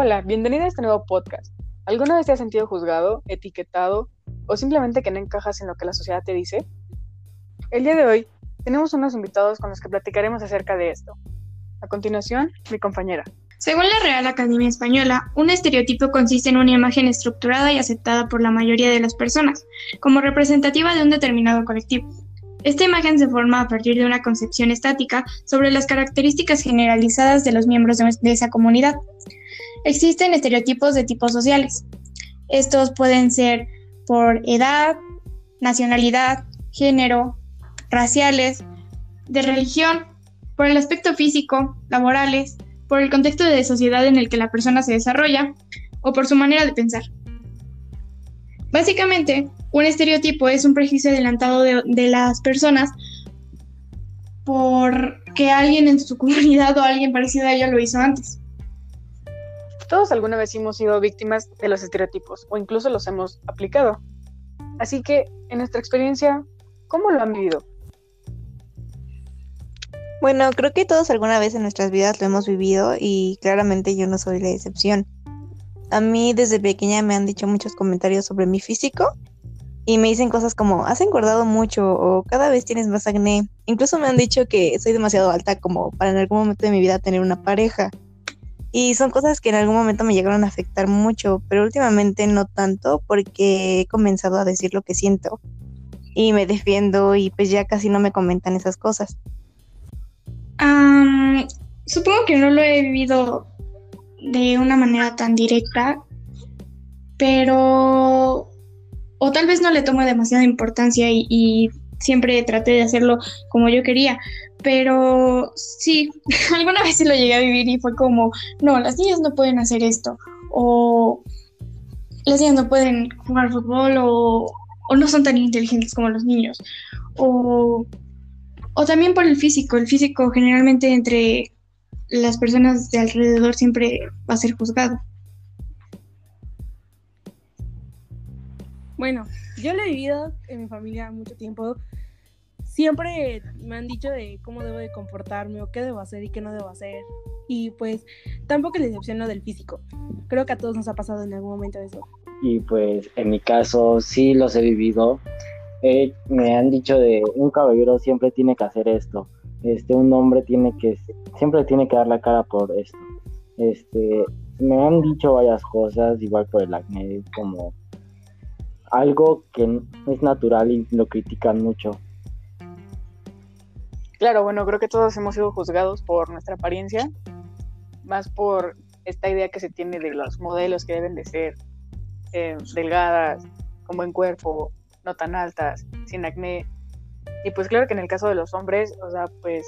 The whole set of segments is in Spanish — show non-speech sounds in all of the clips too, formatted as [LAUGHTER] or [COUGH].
Hola, bienvenida a este nuevo podcast. ¿Alguna vez te has sentido juzgado, etiquetado o simplemente que no encajas en lo que la sociedad te dice? El día de hoy tenemos unos invitados con los que platicaremos acerca de esto. A continuación, mi compañera. Según la Real Academia Española, un estereotipo consiste en una imagen estructurada y aceptada por la mayoría de las personas, como representativa de un determinado colectivo. Esta imagen se forma a partir de una concepción estática sobre las características generalizadas de los miembros de, esa comunidad. Existen estereotipos de tipos sociales. Estos pueden ser por edad, nacionalidad, género, raciales, de religión, por el aspecto físico, laborales, por el contexto de sociedad en el que la persona se desarrolla o por su manera de pensar. Básicamente, un estereotipo es un prejuicio adelantado de, las personas porque alguien en su [LAUGHS] comunidad o alguien parecido a ella lo hizo antes. Todos alguna vez hemos sido víctimas de los estereotipos o incluso los hemos aplicado. Así que, en nuestra experiencia, ¿cómo lo han vivido? Bueno, creo que todos alguna vez en nuestras vidas lo hemos vivido y claramente yo no soy la excepción. A mí desde pequeña me han dicho muchos comentarios sobre mi físico y me dicen cosas como, has engordado mucho o cada vez tienes más acné. Incluso me han dicho que soy demasiado alta como para en algún momento de mi vida tener una pareja. Y son cosas que en algún momento me llegaron a afectar mucho, pero últimamente no tanto porque he comenzado a decir lo que siento y me defiendo y pues ya casi no me comentan esas cosas. supongo que no lo he vivido de una manera tan directa, pero o tal vez no le tomo demasiada importancia y, siempre traté de hacerlo como yo quería, pero sí, [LAUGHS] alguna vez sí lo llegué a vivir y fue como, no, las niñas no pueden hacer esto, o las niñas no pueden jugar fútbol, o, no son tan inteligentes como los niños, o, o también por el físico, el físico generalmente entre las personas de alrededor siempre va a ser juzgado. Bueno, yo lo he vivido en mi familia mucho tiempo. Siempre me han dicho de cómo debo de comportarme o qué debo hacer y qué no debo hacer. Y pues tampoco les decepciono del físico. Creo que a todos nos ha pasado en algún momento eso. Y pues en mi caso sí los he vivido. me han dicho de un caballero siempre tiene que hacer esto este, un hombre tiene que, siempre tiene que dar la cara por esto. Este, me han dicho varias cosas, igual por el acné, como algo que es natural y lo critican mucho. Claro, bueno, creo que todos hemos sido juzgados por nuestra apariencia, más por esta idea que se tiene de los modelos que deben de ser eh, delgadas, con buen cuerpo, no tan altas, sin acné, y pues claro que en el caso de los hombres, o sea, pues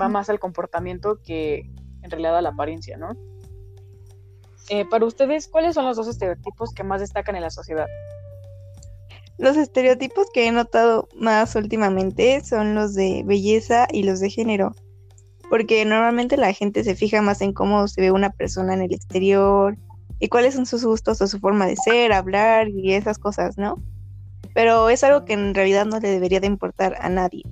va más al comportamiento que en realidad a la apariencia, ¿no? Eh, para ustedes, ¿cuáles son los dos estereotipos que más destacan en la sociedad? Los estereotipos que he notado más últimamente son los de belleza y los de género, porque normalmente la gente se fija más en cómo se ve una persona en el exterior y cuáles son sus gustos o su forma de ser, hablar y esas cosas, ¿no? pero es algo que en realidad no le debería de importar a nadie.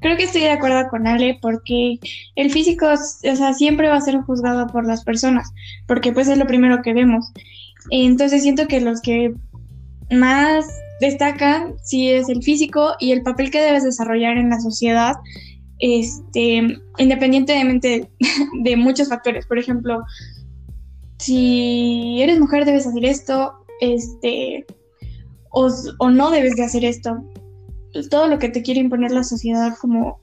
creo que estoy de acuerdo con Ale porque el físico, o sea, siempre va a ser juzgado por las personas, porque pues es lo primero que vemos. Entonces siento que los que más destacan sí es el físico y el papel que debes desarrollar en la sociedad, este, independientemente de muchos factores. Por ejemplo, si eres mujer debes hacer esto, este, o, no debes de hacer esto. Todo lo que te quiere imponer la sociedad como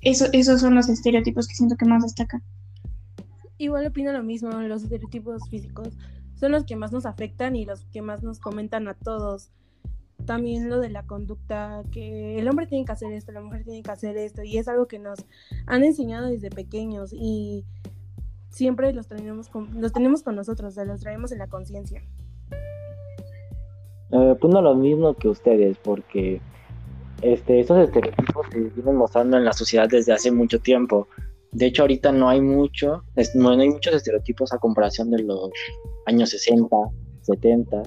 eso, esos son los estereotipos que siento que más destacan. Igual opino lo mismo, los estereotipos físicos son los que más nos afectan y los que más nos comentan a todos. También lo de la conducta, que el hombre tiene que hacer esto, la mujer tiene que hacer esto, y es algo que nos han enseñado desde pequeños y siempre los tenemos con, los tenemos con nosotros, los traemos en la conciencia. Eh, pues lo mismo que ustedes, porque este, estos estereotipos se vienen mostrando en la sociedad desde hace mucho tiempo. De hecho, ahorita no hay mucho, no, hay muchos estereotipos a comparación de los años 60, 70.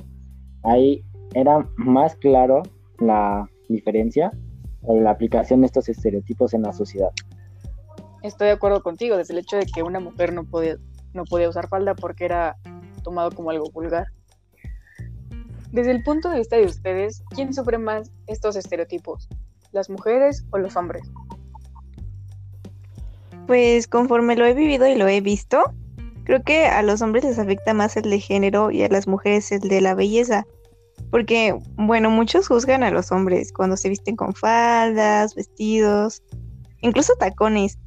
Ahí era más claro la diferencia o la aplicación de estos estereotipos en la sociedad. Estoy de acuerdo contigo, desde el hecho de que una mujer no puede no podía usar falda porque era tomado como algo vulgar. Desde el punto de vista de ustedes, ¿quién sufre más estos estereotipos? ¿Las mujeres o los hombres? Pues conforme lo he vivido y lo he visto, creo que a los hombres les afecta más el de género y a las mujeres el de la belleza. Porque, bueno, muchos juzgan a los hombres cuando se visten con faldas, vestidos, incluso tacones,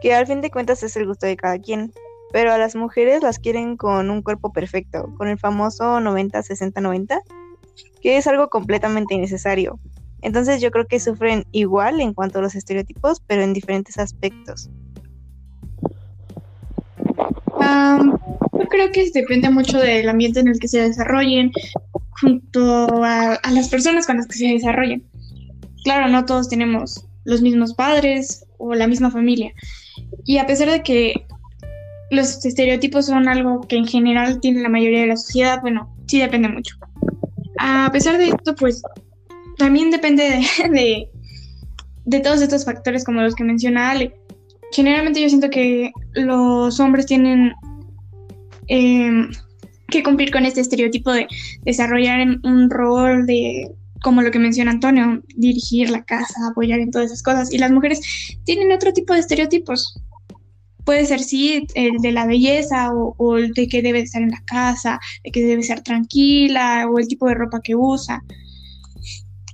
que al fin de cuentas es el gusto de cada quien. Pero a las mujeres las quieren con un cuerpo perfecto, con el famoso 90-60-90, que es algo completamente innecesario. Entonces yo creo que sufren igual en cuanto a los estereotipos, pero en diferentes aspectos. Yo creo que depende mucho del ambiente en el que se desarrollen, junto a, a las personas con las que se desarrollen. Claro, no todos tenemos los mismos padres o la misma familia. Y a pesar de que los estereotipos son algo que en general tiene la mayoría de la sociedad, bueno, sí depende mucho. A pesar de esto, pues también depende de, [LAUGHS] de, todos estos factores como los que menciona Ale. Generalmente yo siento que los hombres tienen em, que cumplir con este estereotipo de desarrollar un rol de, como lo que menciona Antonio, dirigir la casa, apoyar en todas esas cosas. Y las mujeres tienen otro tipo de estereotipos puede ser sí el de la belleza o, el de que debe estar en la casa, de que debe ser tranquila o el tipo de ropa que usa.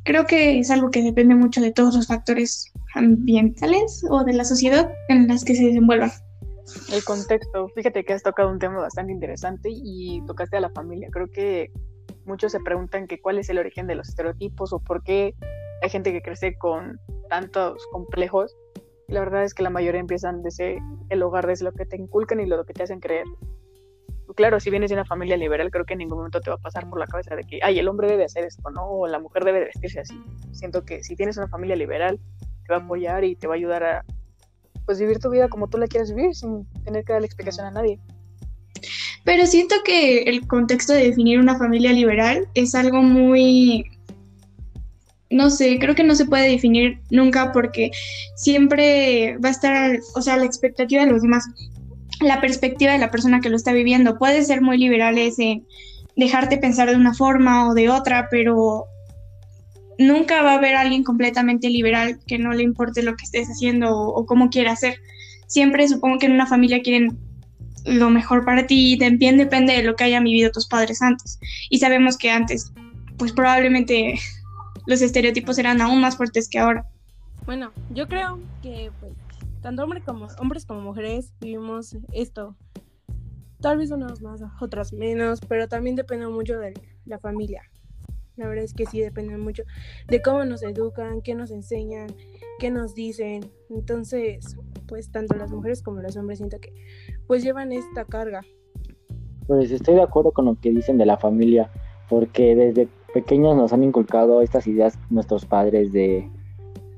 Creo que es algo que depende mucho de todos los factores ambientales o de la sociedad en las que se desenvuelvan. El contexto, fíjate que has tocado un tema bastante interesante y tocaste a la familia. Creo que muchos se preguntan que cuál es el origen de los estereotipos o por qué hay gente que crece con tantos complejos la verdad es que la mayoría empiezan desde el hogar, desde lo que te inculcan y lo que te hacen creer. Claro, si vienes de una familia liberal, creo que en ningún momento te va a pasar por la cabeza de que, ay, el hombre debe hacer esto, ¿no? O la mujer debe vestirse así. Siento que si tienes una familia liberal, te va a apoyar y te va a ayudar a, pues, vivir tu vida como tú la quieres vivir, sin tener que darle explicación a nadie. Pero siento que el contexto de definir una familia liberal es algo muy no sé, creo que no se puede definir nunca porque siempre va a estar, o sea, la expectativa de los demás, la perspectiva de la persona que lo está viviendo. Puede ser muy liberales en dejarte pensar de una forma o de otra, pero nunca va a haber alguien completamente liberal que no le importe lo que estés haciendo o, cómo quieras hacer. Siempre supongo que en una familia quieren lo mejor para ti y también depende de lo que hayan vivido tus padres antes. Y sabemos que antes, pues probablemente [LAUGHS] los estereotipos eran aún más fuertes que ahora. Bueno, yo creo que pues, tanto hombres como, hombres como mujeres vivimos esto. Tal vez unos más, otros menos, pero también depende mucho de la familia. La verdad es que sí depende mucho de cómo nos educan, qué nos enseñan, qué nos dicen. Entonces, pues tanto las mujeres como los hombres siento que pues llevan esta carga. Pues estoy de acuerdo con lo que dicen de la familia, porque desde pequeños nos han inculcado estas ideas nuestros padres de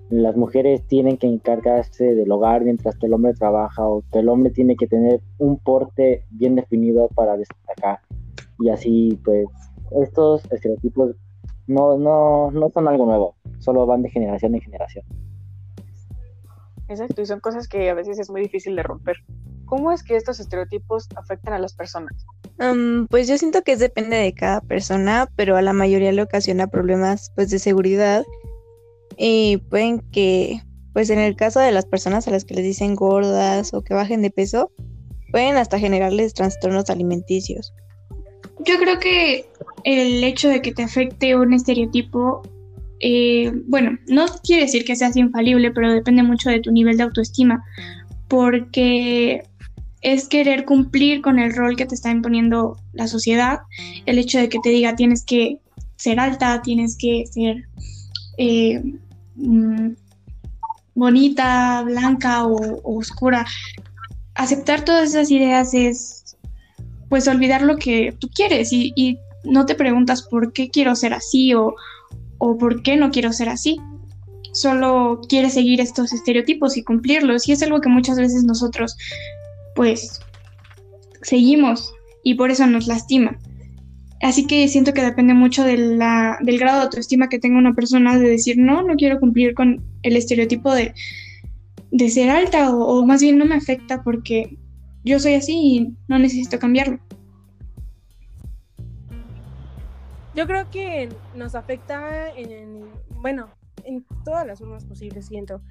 las mujeres tienen que encargarse del hogar mientras que el hombre trabaja o que el hombre tiene que tener un porte bien definido para destacar. Y así pues estos estereotipos no, no, no son algo nuevo, solo van de generación en generación. Exacto, y son cosas que a veces es muy difícil de romper. ¿Cómo es que estos estereotipos afectan a las personas? pues yo siento que es depende de cada persona, pero a la mayoría le ocasiona problemas pues de seguridad y pueden que pues en el caso de las personas a las que les dicen gordas o que bajen de peso, pueden hasta generarles trastornos alimenticios. Yo creo que el hecho de que te afecte un estereotipo, eh, bueno, no quiere decir que seas infalible, pero depende mucho de tu nivel de autoestima, porque es querer cumplir con el rol que te está imponiendo la sociedad, el hecho de que te diga tienes que ser alta, tienes que ser eh, mm, bonita, blanca o, oscura. Aceptar todas esas ideas es pues olvidar lo que tú quieres y, no te preguntas por qué quiero ser así o, o por qué no quiero ser así solo quieres seguir estos estereotipos y cumplirlos. Y es algo que muchas veces nosotros pues seguimos y por eso nos lastima. Así que siento que depende mucho del grado de autoestima que tenga una persona de decir, no, no quiero cumplir con el estereotipo de, de ser alta o, más bien no me afecta porque yo soy así y no necesito cambiarlo. Yo creo que nos afecta en, bueno, en todas las formas posibles, siento.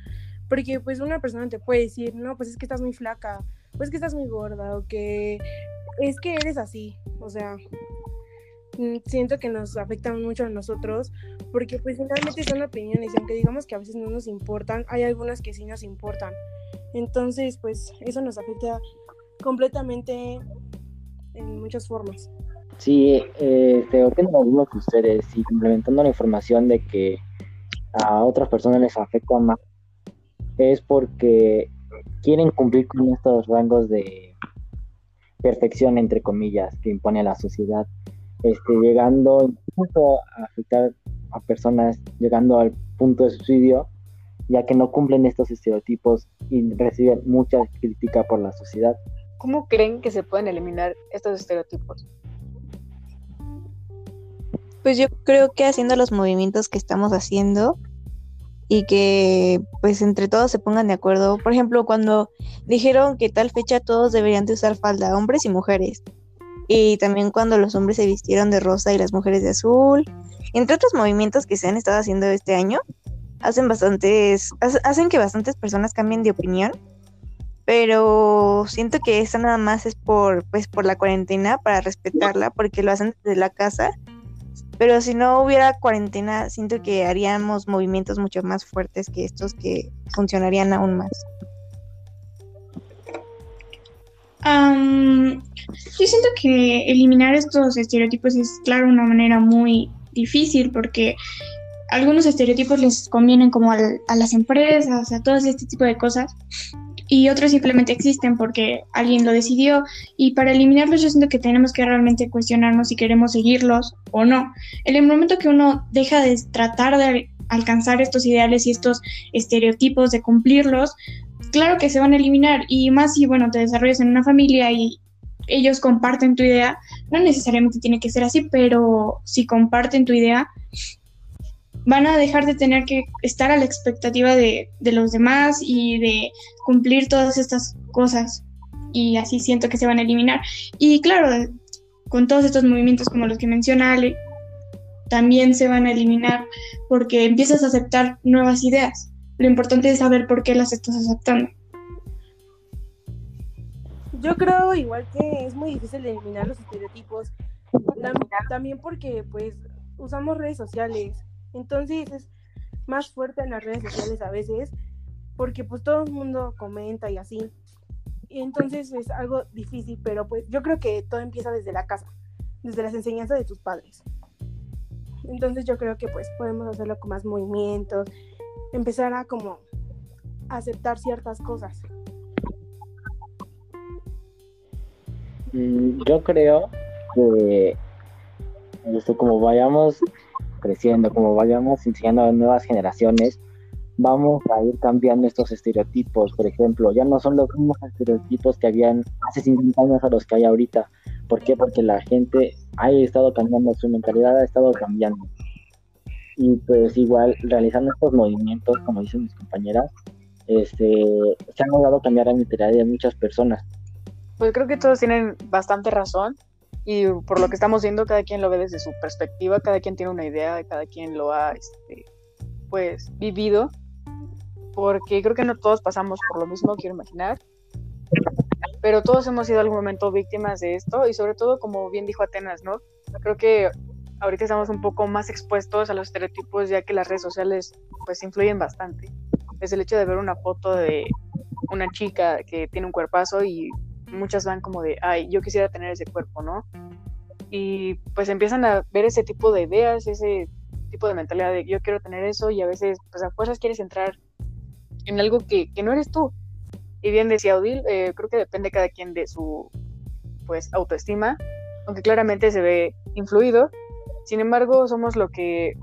Porque pues una persona te puede decir, no, pues es que estás muy flaca, pues que estás muy gorda, o que es que eres así. O sea, siento que nos afectan mucho a nosotros, porque pues finalmente son opiniones, y aunque digamos que a veces no nos importan, hay algunas que sí nos importan. Entonces, pues eso nos afecta completamente en muchas formas. Sí, eh, creo que lo mismo ustedes, y complementando la información de que a otras personas les afecta más, es porque quieren cumplir con estos rangos de perfección, entre comillas, que impone la sociedad, este, llegando incluso a afectar a personas, llegando al punto de suicidio, ya que no cumplen estos estereotipos y reciben mucha crítica por la sociedad. ¿Cómo creen que se pueden eliminar estos estereotipos? Pues yo creo que haciendo los movimientos que estamos haciendo y que pues entre todos se pongan de acuerdo. Por ejemplo, cuando dijeron que tal fecha todos deberían de usar falda, hombres y mujeres. Y también cuando los hombres se vistieron de rosa y las mujeres de azul. Entre otros movimientos que se han estado haciendo este año, hacen bastantes, hacen que bastantes personas cambien de opinión. Pero siento que eso nada más es por, pues, por la cuarentena, para respetarla, porque lo hacen desde la casa pero si no hubiera cuarentena, siento que haríamos movimientos mucho más fuertes que estos que funcionarían aún más. Yo siento que eliminar estos estereotipos es, claro, una manera muy difícil porque algunos estereotipos les convienen como a las empresas, a todo este tipo de cosas y otros simplemente existen porque alguien lo decidió y para eliminarlos yo siento que tenemos que realmente cuestionarnos si queremos seguirlos o no. En el momento que uno deja de tratar de alcanzar estos ideales y estos estereotipos, de cumplirlos, claro que se van a eliminar y más si, bueno, te desarrollas en una familia y ellos comparten tu idea, no necesariamente tiene que ser así, pero si comparten tu idea, van a dejar de tener que estar a la expectativa de, los demás y de cumplir todas estas cosas. Y así siento que se van a eliminar. Y claro, con todos estos movimientos como los que menciona Ale, también se van a eliminar porque empiezas a aceptar nuevas ideas. Lo importante es saber por qué las estás aceptando. Yo creo igual que es muy difícil eliminar los estereotipos, también porque pues usamos redes sociales entonces es más fuerte en las redes sociales a veces, porque pues todo el mundo comenta y así. Y entonces es algo difícil, pero pues yo creo que todo empieza desde la casa, desde las enseñanzas de tus padres. Entonces yo creo que pues podemos hacerlo con más movimientos, empezar a como aceptar ciertas cosas. Mm, yo creo que esto como vayamos creciendo, como vayamos enseñando a nuevas generaciones, vamos a ir cambiando estos estereotipos. Por ejemplo, ya no son los mismos estereotipos que habían hace 50 años a los que hay ahorita. ¿Por qué? Porque la gente ha estado cambiando, su mentalidad ha estado cambiando. Y pues igual, realizando estos movimientos, como dicen mis compañeras, este, se han logrado cambiar la mentalidad de muchas personas. Pues creo que todos tienen bastante razón y por lo que estamos viendo, cada quien lo ve desde su perspectiva, cada quien tiene una idea, cada quien lo ha, este, pues, vivido, porque creo que no todos pasamos por lo mismo, quiero imaginar, pero todos hemos sido en algún momento víctimas de esto, y sobre todo, como bien dijo Atenas, ¿no? Creo que ahorita estamos un poco más expuestos a los estereotipos, ya que las redes sociales, pues, influyen bastante. Es el hecho de ver una foto de una chica que tiene un cuerpazo y muchas van como de, ay, yo quisiera tener ese cuerpo, ¿no? Y pues empiezan a ver ese tipo de ideas, ese tipo de mentalidad de yo quiero tener eso y a veces pues a fuerzas quieres entrar en algo que, no eres tú. Y bien decía Odil, eh, creo que depende cada quien de su pues autoestima, aunque claramente se ve influido. Sin embargo, somos lo que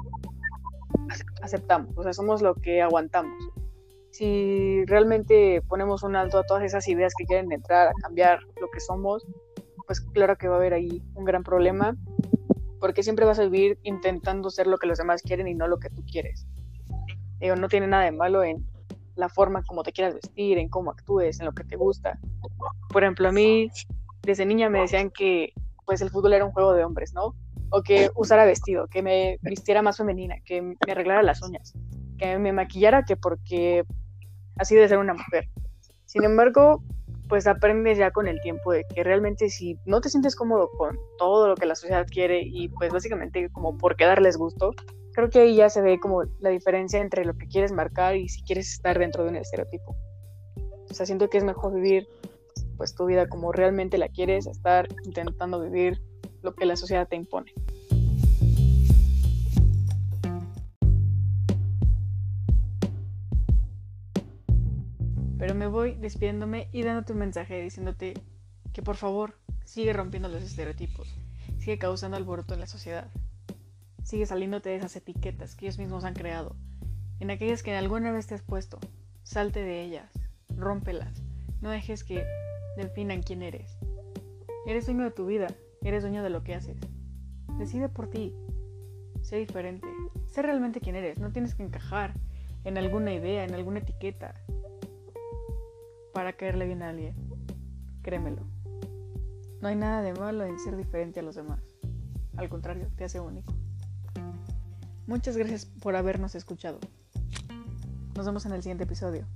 aceptamos, o sea, somos lo que aguantamos si realmente ponemos un alto a todas esas ideas que quieren entrar a cambiar lo que somos, pues claro que va a haber ahí un gran problema, porque siempre vas a vivir intentando ser lo que los demás quieren y no lo que tú quieres. no tiene nada de malo en la forma como te quieras vestir, en cómo actúes, en lo que te gusta. Por ejemplo, a mí desde niña me decían que pues el fútbol era un juego de hombres, ¿no? O que usara vestido, que me vistiera más femenina, que me arreglara las uñas, que me maquillara, que porque así de ser una mujer. Sin embargo, pues aprendes ya con el tiempo de que realmente si no te sientes cómodo con todo lo que la sociedad quiere y pues básicamente como por qué darles gusto, creo que ahí ya se ve como la diferencia entre lo que quieres marcar y si quieres estar dentro de un estereotipo. O sea, siento que es mejor vivir pues tu vida como realmente la quieres, estar intentando vivir lo que la sociedad te impone. Pero me voy despidiéndome y dándote un mensaje diciéndote que por favor sigue rompiendo los estereotipos, sigue causando alboroto en la sociedad, sigue saliéndote de esas etiquetas que ellos mismos han creado, en aquellas que alguna vez te has puesto, salte de ellas, rómpelas, no dejes que definan quién eres. Eres dueño de tu vida, eres dueño de lo que haces. Decide por ti, sé diferente, sé realmente quién eres, no tienes que encajar en alguna idea, en alguna etiqueta, para caerle bien a alguien. Créemelo. No hay nada de malo en ser diferente a los demás. Al contrario, te hace único. Muchas gracias por habernos escuchado. Nos vemos en el siguiente episodio.